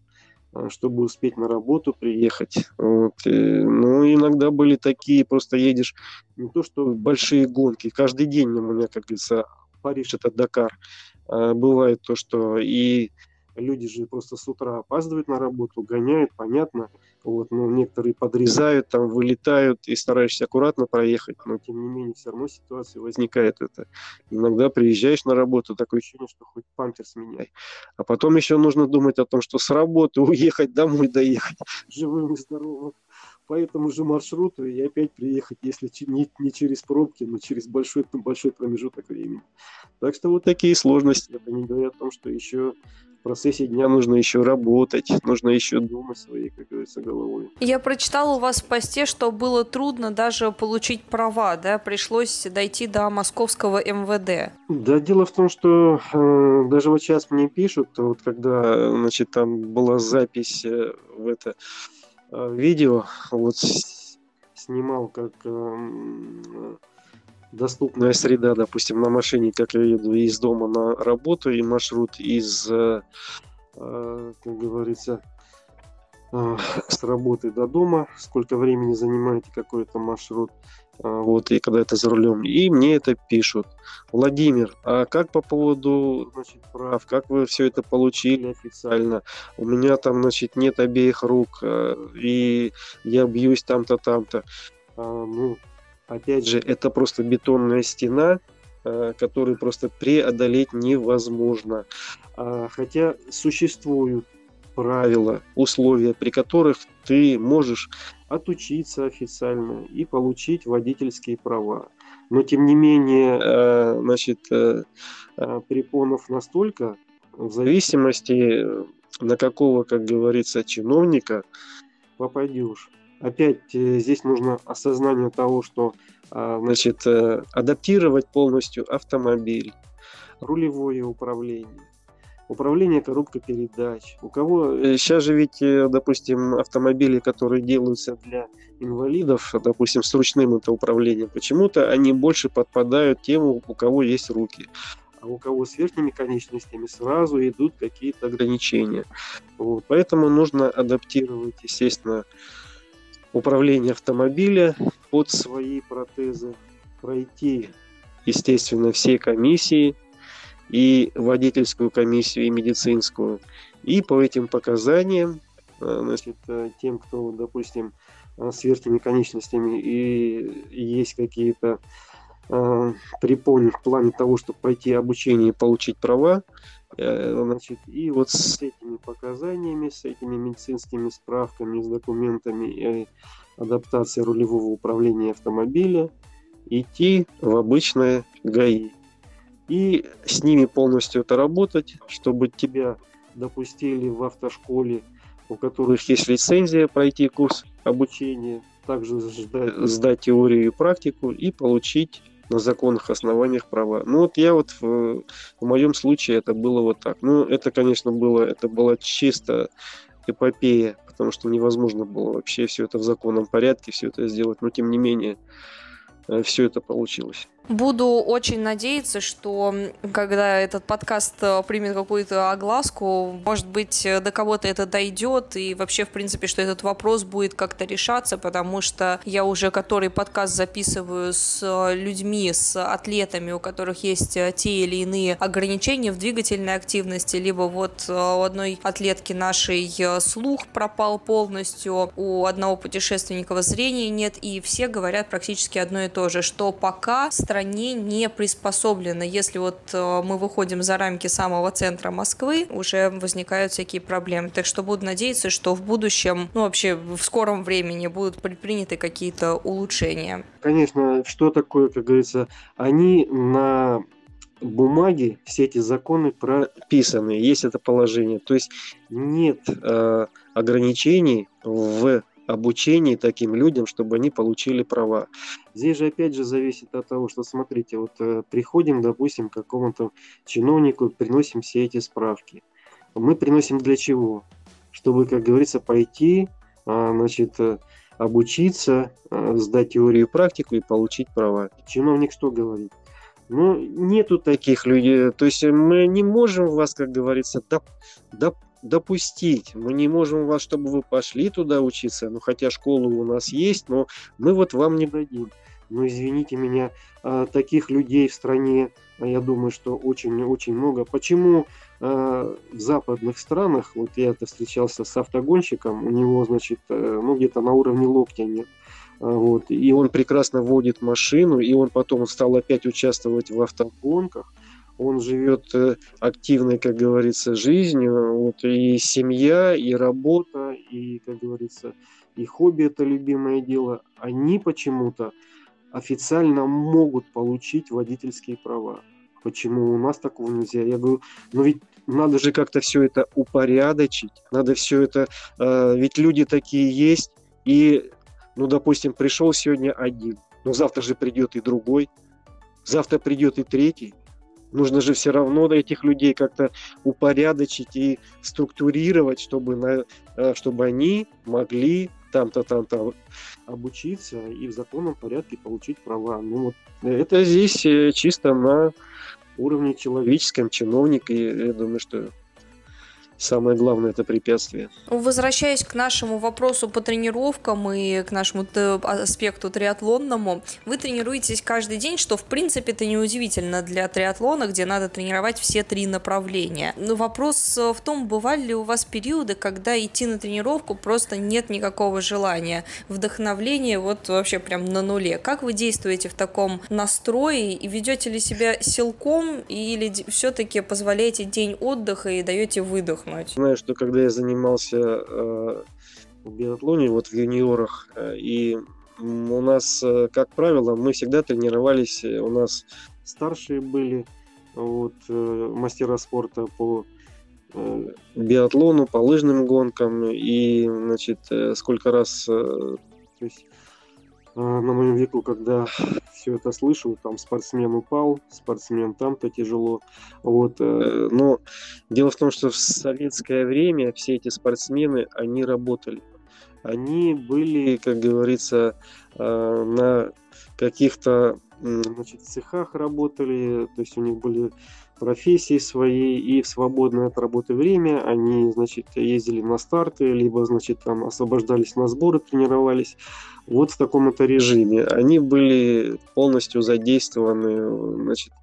а, чтобы успеть на работу приехать. Вот. Ну, иногда были такие, просто едешь, не то что большие гонки, каждый день у меня, как говорится, Париж это Дакар. А, бывает то, что и люди же просто с утра опаздывают на работу, гоняют, понятно. Вот, но некоторые подрезают, там вылетают и стараешься аккуратно проехать, но тем не менее все равно ситуация возникает это. Иногда приезжаешь на работу, такое ощущение, что хоть памперс меняй. А потом еще нужно думать о том, что с работы <laughs> уехать домой доехать живым и здоровым по этому же маршруту и опять приехать, если не, не через пробки, но через большой, большой промежуток времени. Так что вот такие сложности. Это не говоря о том, что еще в процессе дня нужно еще работать, нужно еще думать своей, как говорится, головой. Я прочитала у вас в посте, что было трудно даже получить права, да, пришлось дойти до московского МВД. Да, дело в том, что э, даже вот сейчас мне пишут, вот когда, значит, там была запись э, в это э, видео, вот снимал как э, доступная среда, допустим, на машине, как я еду из дома на работу, и маршрут из, э, э, как говорится, э, с работы до дома, сколько времени занимает какой-то маршрут, вот, и когда это за рулем, и мне это пишут. Владимир, а как по поводу, значит, прав, как вы все это получили официально? У меня там, значит, нет обеих рук, и я бьюсь там-то, там-то. А, ну, Опять же, это просто бетонная стена, э, которую просто преодолеть невозможно. А, хотя существуют правила, условия, при которых ты можешь отучиться официально и получить водительские права. Но тем не менее, э, значит, э, препонов настолько, в зависимости на какого, как говорится, чиновника попадешь опять э, здесь нужно осознание того, что а, значит, э, адаптировать полностью автомобиль, рулевое управление, управление коробкой передач. У кого сейчас э, же ведь, допустим, автомобили, которые делаются для инвалидов, допустим, с ручным это управлением, почему-то они больше подпадают тем, у кого есть руки. А у кого с верхними конечностями сразу идут какие-то ограничения. Вот. Поэтому нужно адаптировать, естественно, управления автомобиля под свои протезы, пройти, естественно, все комиссии, и водительскую комиссию, и медицинскую. И по этим показаниям, э, значит, э, тем, кто, допустим, э, с верхними конечностями и есть какие-то э, препоны в плане того, чтобы пройти обучение и получить права, значит, и вот с этими показаниями, с этими медицинскими справками, с документами и адаптацией рулевого управления автомобиля идти в обычное ГАИ. И с ними полностью это работать, чтобы тебя допустили в автошколе, у которых есть лицензия пройти курс обучения, также сдать теорию и практику и получить на законных основаниях права. Ну вот я вот в, в моем случае это было вот так. Ну это, конечно, было, это была чисто эпопея, потому что невозможно было вообще все это в законном порядке, все это сделать, но тем не менее э, все это получилось. Буду очень надеяться, что когда этот подкаст э, примет какую-то огласку, может быть, э, до кого-то это дойдет, и вообще, в принципе, что этот вопрос будет как-то решаться, потому что я уже который подкаст записываю с э, людьми, с атлетами, у которых есть те или иные ограничения в двигательной активности, либо вот у одной атлетки нашей слух пропал полностью, у одного путешественника зрения нет, и все говорят практически одно и то же, что пока страна стране не приспособлено. Если вот э, мы выходим за рамки самого центра Москвы, уже возникают всякие проблемы. Так что буду надеяться, что в будущем, ну вообще в скором времени будут предприняты какие-то улучшения. Конечно, что такое, как говорится, они на бумаге все эти законы прописаны, есть это положение. То есть нет э, ограничений в обучении таким людям, чтобы они получили права. Здесь же опять же зависит от того, что смотрите, вот э, приходим, допустим, к какому-то чиновнику, приносим все эти справки. Мы приносим для чего? Чтобы, как говорится, пойти, э, значит, э, обучиться, э, сдать теорию и практику и получить права. Чиновник что говорит? Ну, нету таких людей. То есть мы не можем вас, как говорится, доп, доп, допустить. Мы не можем вас, чтобы вы пошли туда учиться, ну хотя школа у нас есть, но мы вот вам не дадим. Но извините меня, а, таких людей в стране, а, я думаю, что очень-очень много. Почему а, в западных странах, вот я это встречался с автогонщиком, у него, значит, э, ну где-то на уровне локтя нет. Вот, и он прекрасно водит машину, и он потом стал опять участвовать в автогонках он живет э, активной, как говорится, жизнью, вот, и семья, и работа, и, как говорится, и хобби это любимое дело, они почему-то официально могут получить водительские права. Почему у нас такого нельзя? Я говорю, ну ведь надо же как-то все это упорядочить, надо все это, э, ведь люди такие есть, и, ну, допустим, пришел сегодня один, но завтра же придет и другой, завтра придет и третий, Нужно же все равно этих людей как-то упорядочить и структурировать, чтобы, на, э, чтобы они могли там-то, там-то обучиться и в законном порядке получить права. Ну вот это здесь э, чисто на уровне человеческом, чиновник, и я думаю, что самое главное это препятствие. Возвращаясь к нашему вопросу по тренировкам и к нашему аспекту триатлонному, вы тренируетесь каждый день, что в принципе это неудивительно для триатлона, где надо тренировать все три направления. Но вопрос в том, бывали ли у вас периоды, когда идти на тренировку просто нет никакого желания, вдохновления вот вообще прям на нуле. Как вы действуете в таком настрое и ведете ли себя силком или все-таки позволяете день отдыха и даете выдох? Отдохнуть. Знаю, что когда я занимался э, в биатлоне, вот в юниорах, э, и у нас, э, как правило, мы всегда тренировались, э, у нас старшие были, вот, э, мастера спорта по э, биатлону, по лыжным гонкам, и, значит, э, сколько раз, э, то есть на моем веку, когда все это слышу, там спортсмен упал, спортсмен там-то тяжело. Вот. Э, но дело в том, что в советское время все эти спортсмены, они работали. Они были, как говорится, э, на каких-то значит, цехах работали, то есть у них были профессии свои и в свободное от работы время они, значит, ездили на старты, либо, значит, там освобождались на сборы, тренировались. Вот в таком это режиме. Они были полностью задействованы, значит,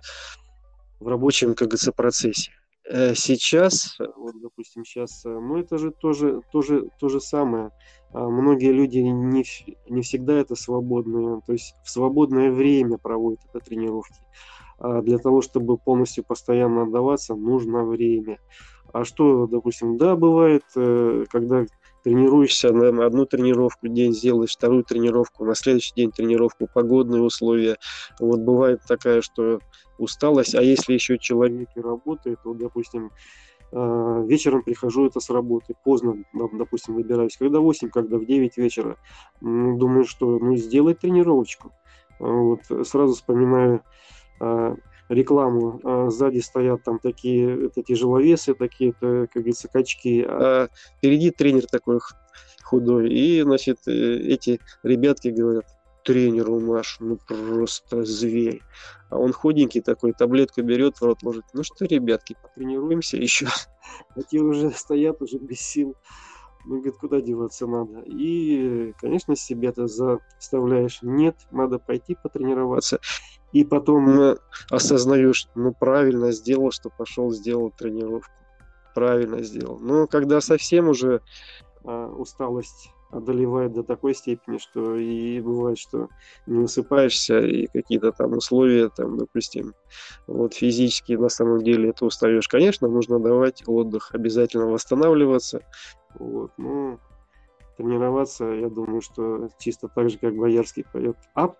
в рабочем, говорится, процессе. Э, сейчас, вот, допустим, сейчас, э, ну, это же тоже, тоже то же самое. А многие люди не, не всегда это свободные, то есть в свободное время проводят это тренировки. А для того, чтобы полностью постоянно отдаваться, нужно время. А что, допустим, да, бывает, э, когда тренируешься на одну тренировку день, сделаешь вторую тренировку, на следующий день тренировку, погодные условия. Вот бывает такая, что усталость, а если еще человек и работает, вот, допустим, э, вечером прихожу это с работы, поздно, допустим, выбираюсь, когда 8, когда в 9 вечера, думаю, что ну сделай тренировочку. Вот, сразу вспоминаю рекламу. А сзади стоят там такие это тяжеловесы, такие, как говорится, качки. А впереди тренер такой худой. И, значит, э, эти ребятки говорят, тренер у наш, ну просто зверь. А он худенький такой, таблетку берет, в рот ложит. Ну что, ребятки, потренируемся еще. <laughs> А те уже стоят, уже без сил. Ну, говорит, куда деваться надо? И, конечно, себя ты заставляешь. Нет, надо пойти потренироваться. И потом осознаешь, ну, правильно сделал, что пошел, сделал тренировку. Правильно сделал. Но когда совсем уже а, усталость одолевает до такой степени, что и бывает, что не высыпаешься, и какие-то там условия, там, допустим, вот физически на самом деле это устаешь. Конечно, нужно давать отдых, обязательно восстанавливаться, вот, но тренироваться, я думаю, что чисто так же, как Боярский поет «Ап»,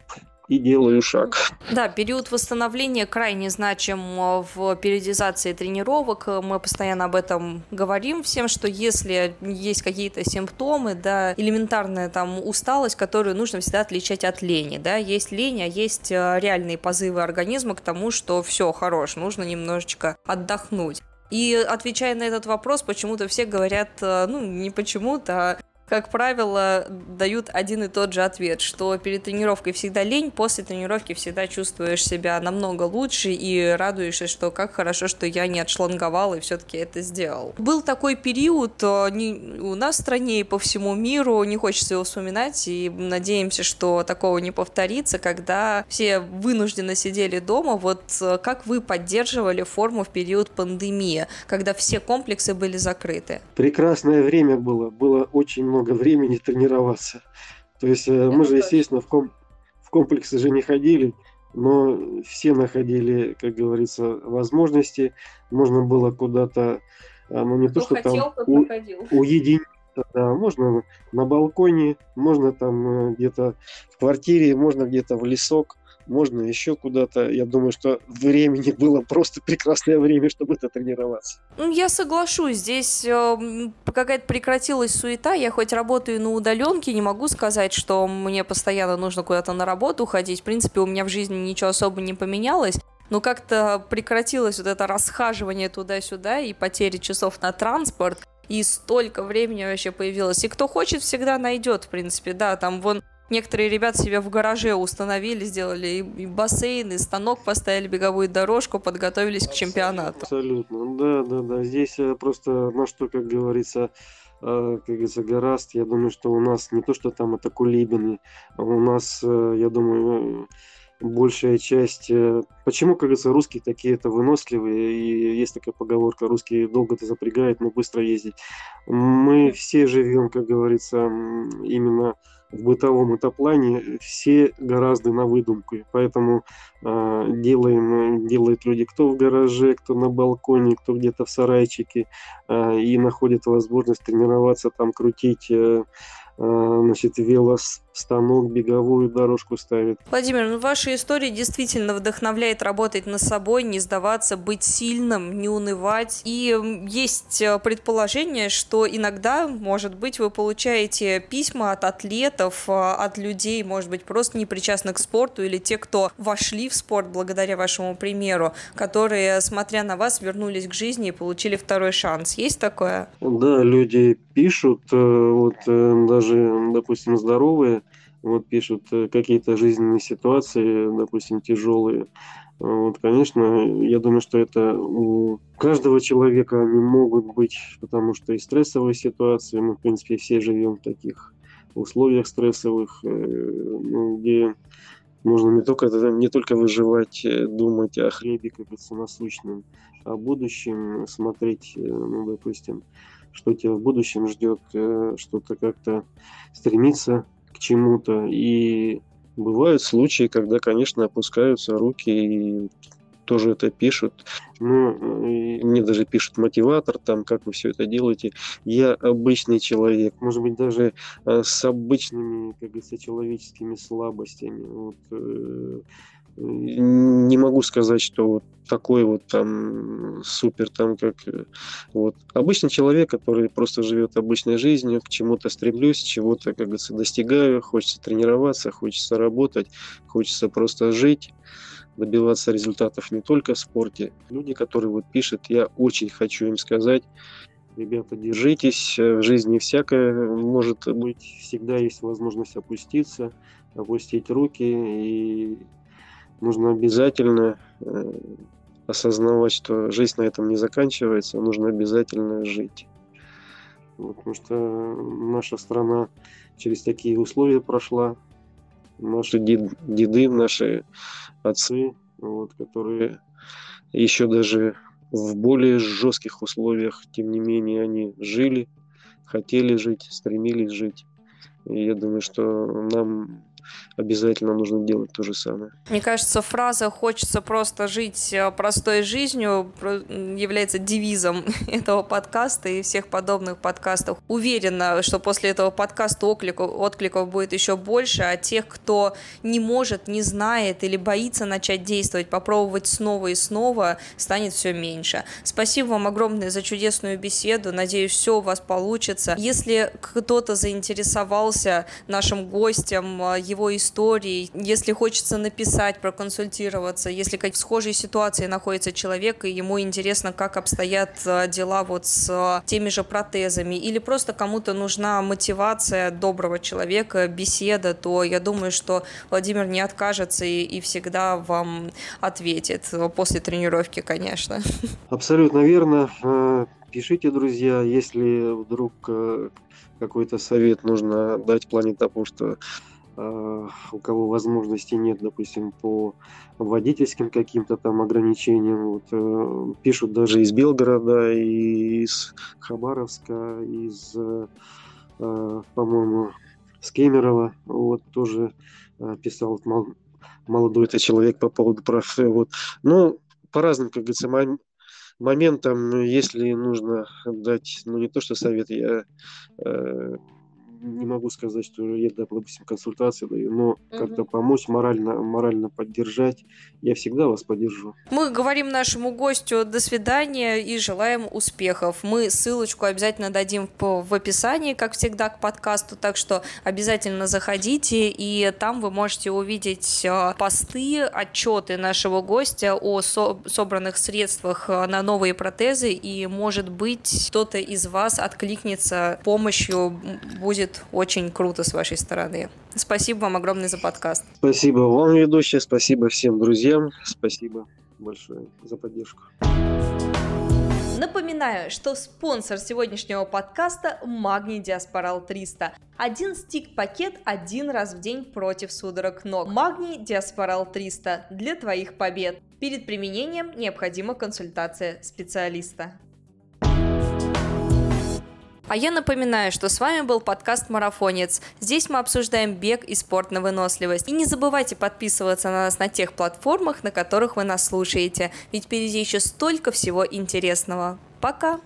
и делаю шаг. Да, период восстановления крайне значим э, в периодизации тренировок. Мы постоянно об этом говорим всем, что если есть какие-то симптомы, да, элементарная там усталость, которую нужно всегда отличать от лени, да, есть лень, а есть э, реальные позывы организма к тому, что все, хорош, нужно немножечко отдохнуть. И отвечая на этот вопрос, почему-то все говорят, э, ну, не почему-то, а как правило, дают один и тот же ответ, что перед тренировкой всегда лень, после тренировки всегда чувствуешь себя намного лучше и радуешься, что как хорошо, что я не отшланговал и все-таки это сделал. Был такой период э, не, у нас в стране и по всему миру, не хочется его вспоминать, и надеемся, что такого не повторится, когда все вынужденно сидели дома. Вот э, как вы поддерживали форму в период пандемии, когда все комплексы были закрыты? Прекрасное время было, было очень много времени тренироваться. То есть э, мы же, естественно, в, ком в комплексы же не ходили, но все находили, как говорится, возможности. Можно было куда-то, а, ну не Кто то, что хотел, там у, уединиться, да, можно на балконе, можно там э, где-то в квартире, можно где-то в лесок можно еще куда-то. Я думаю, что времени <laughs> было просто прекрасное время, чтобы это тренироваться. Ну, я соглашусь, здесь э, какая-то прекратилась суета. Я хоть работаю на удаленке, не могу сказать, что мне постоянно нужно куда-то на работу ходить. В принципе, у меня в жизни ничего особо не поменялось. Но как-то прекратилось вот это расхаживание туда-сюда и потери часов на транспорт. И столько времени вообще появилось. И кто хочет, всегда найдет, в принципе, да, там вон Некоторые ребята себе в гараже установили, сделали и бассейн, и станок поставили, беговую дорожку, подготовились к чемпионату. Абсолютно, да, да, да. Здесь э, просто на что, как говорится, э, как говорится, гораст. Я думаю, что у нас не то, что там это кулибины, а у нас, э, я думаю, большая часть... Почему, как говорится, русские такие это выносливые, и есть такая поговорка, русские долго-то запрягают, но быстро ездить. Мы все живем, как говорится, именно в бытовом этоплане все гораздо на выдумку. Поэтому э, делаем, делают люди кто в гараже, кто на балконе, кто где-то в сарайчике, э, и находят возможность тренироваться, там крутить э, Э, значит, велостанок, беговую дорожку ставит. Владимир, ну ваша история действительно вдохновляет работать над собой, не сдаваться, быть сильным, не унывать. И есть э, предположение, что иногда, может быть, вы получаете письма от атлетов, э, от людей, может быть, просто не причастных к спорту, или те, кто вошли в спорт благодаря вашему примеру, которые, смотря на вас, вернулись к жизни и получили второй шанс. Есть такое? Да, люди пишут, вот даже даже, допустим, здоровые, вот пишут э, какие-то жизненные ситуации, допустим, тяжелые. Вот, конечно, я думаю, что это у каждого человека они могут быть, потому что и стрессовые ситуации, мы, в принципе, все живем в таких условиях стрессовых, э, ну, где можно не только, не только выживать, э, думать о хлебе, как говорится, насущном, а о будущем, смотреть, ну, допустим, что тебя в будущем ждет, э, что-то как-то стремиться к чему-то. И бывают случаи, когда, конечно, опускаются руки и тоже это пишут. Ну, мне даже пишут мотиватор, там, как вы все это делаете. Я обычный человек, может быть, даже э, с обычными, как говорится, человеческими слабостями. Вот, э, не могу сказать, что вот такой вот там супер там как э, вот обычный человек, который просто живет обычной жизнью, к чему-то стремлюсь, чего-то, как говорится, достигаю, хочется тренироваться, хочется работать, хочется просто жить добиваться результатов не только в спорте. Люди, которые вот пишут, я очень хочу им сказать, ребята, держитесь, в жизни всякое может быть, всегда есть возможность опуститься, опустить руки и нужно обязательно э, осознавать, что жизнь на этом не заканчивается, нужно обязательно жить. Вот, потому что наша страна через такие условия прошла. Наши дед, деды, наши отцы, вот, которые еще даже в более жестких условиях, тем не менее, они жили, хотели жить, стремились жить. И я думаю, что нам обязательно нужно делать то же самое. Мне кажется, фраза «хочется просто жить э, простой жизнью» является девизом <laughs> этого подкаста и всех подобных подкастов. Уверена, что после этого подкаста откликов, откликов будет еще больше, а тех, кто не может, не знает или боится начать действовать, попробовать снова и снова, станет все меньше. Спасибо вам огромное за чудесную беседу. Надеюсь, все у вас получится. Если кто-то заинтересовался нашим гостем, э, его историей, если хочется написать, проконсультироваться, если в схожей ситуации находится человек, и ему интересно, как обстоят э, дела вот с э, теми же протезами, или просто кому-то нужна мотивация доброго человека, беседа, то я думаю, что Владимир не откажется и, и всегда вам ответит э, после тренировки, конечно. <laughs> Абсолютно верно. Пишите, друзья, если вдруг какой-то совет нужно дать в плане того, что у кого возможностей нет, допустим, по водительским каким-то там ограничениям. Вот, э, пишут даже из Белгорода, из Хабаровска, из, э, по-моему, с. Вот тоже э, писал молодой это человек по поводу прав. Вот. Ну, по разным, как говорится, моментам, если нужно дать, ну не то что совет, я не могу сказать, что я, допустим, консультации даю, но угу. как-то помочь, морально, морально поддержать, я всегда вас поддержу. Мы говорим нашему гостю до свидания и желаем успехов. Мы ссылочку обязательно дадим в описании, как всегда, к подкасту, так что обязательно заходите, и там вы можете увидеть э, посты, отчеты нашего гостя о со собранных средствах э, на новые протезы, и, может быть, кто-то из вас откликнется помощью, будет очень круто с вашей стороны. Спасибо вам огромное за подкаст. Спасибо вам, ведущая, спасибо всем друзьям, спасибо большое за поддержку. Напоминаю, что спонсор сегодняшнего подкаста – Магний Диаспорал 300. Один стик-пакет один раз в день против судорог ног. Магний Диаспорал 300 для твоих побед. Перед применением необходима консультация специалиста. А я напоминаю, что с вами был подкаст «Марафонец». Здесь мы обсуждаем бег и спорт на выносливость. И не забывайте подписываться на нас на тех платформах, на которых вы нас слушаете, ведь впереди еще столько всего интересного. Пока!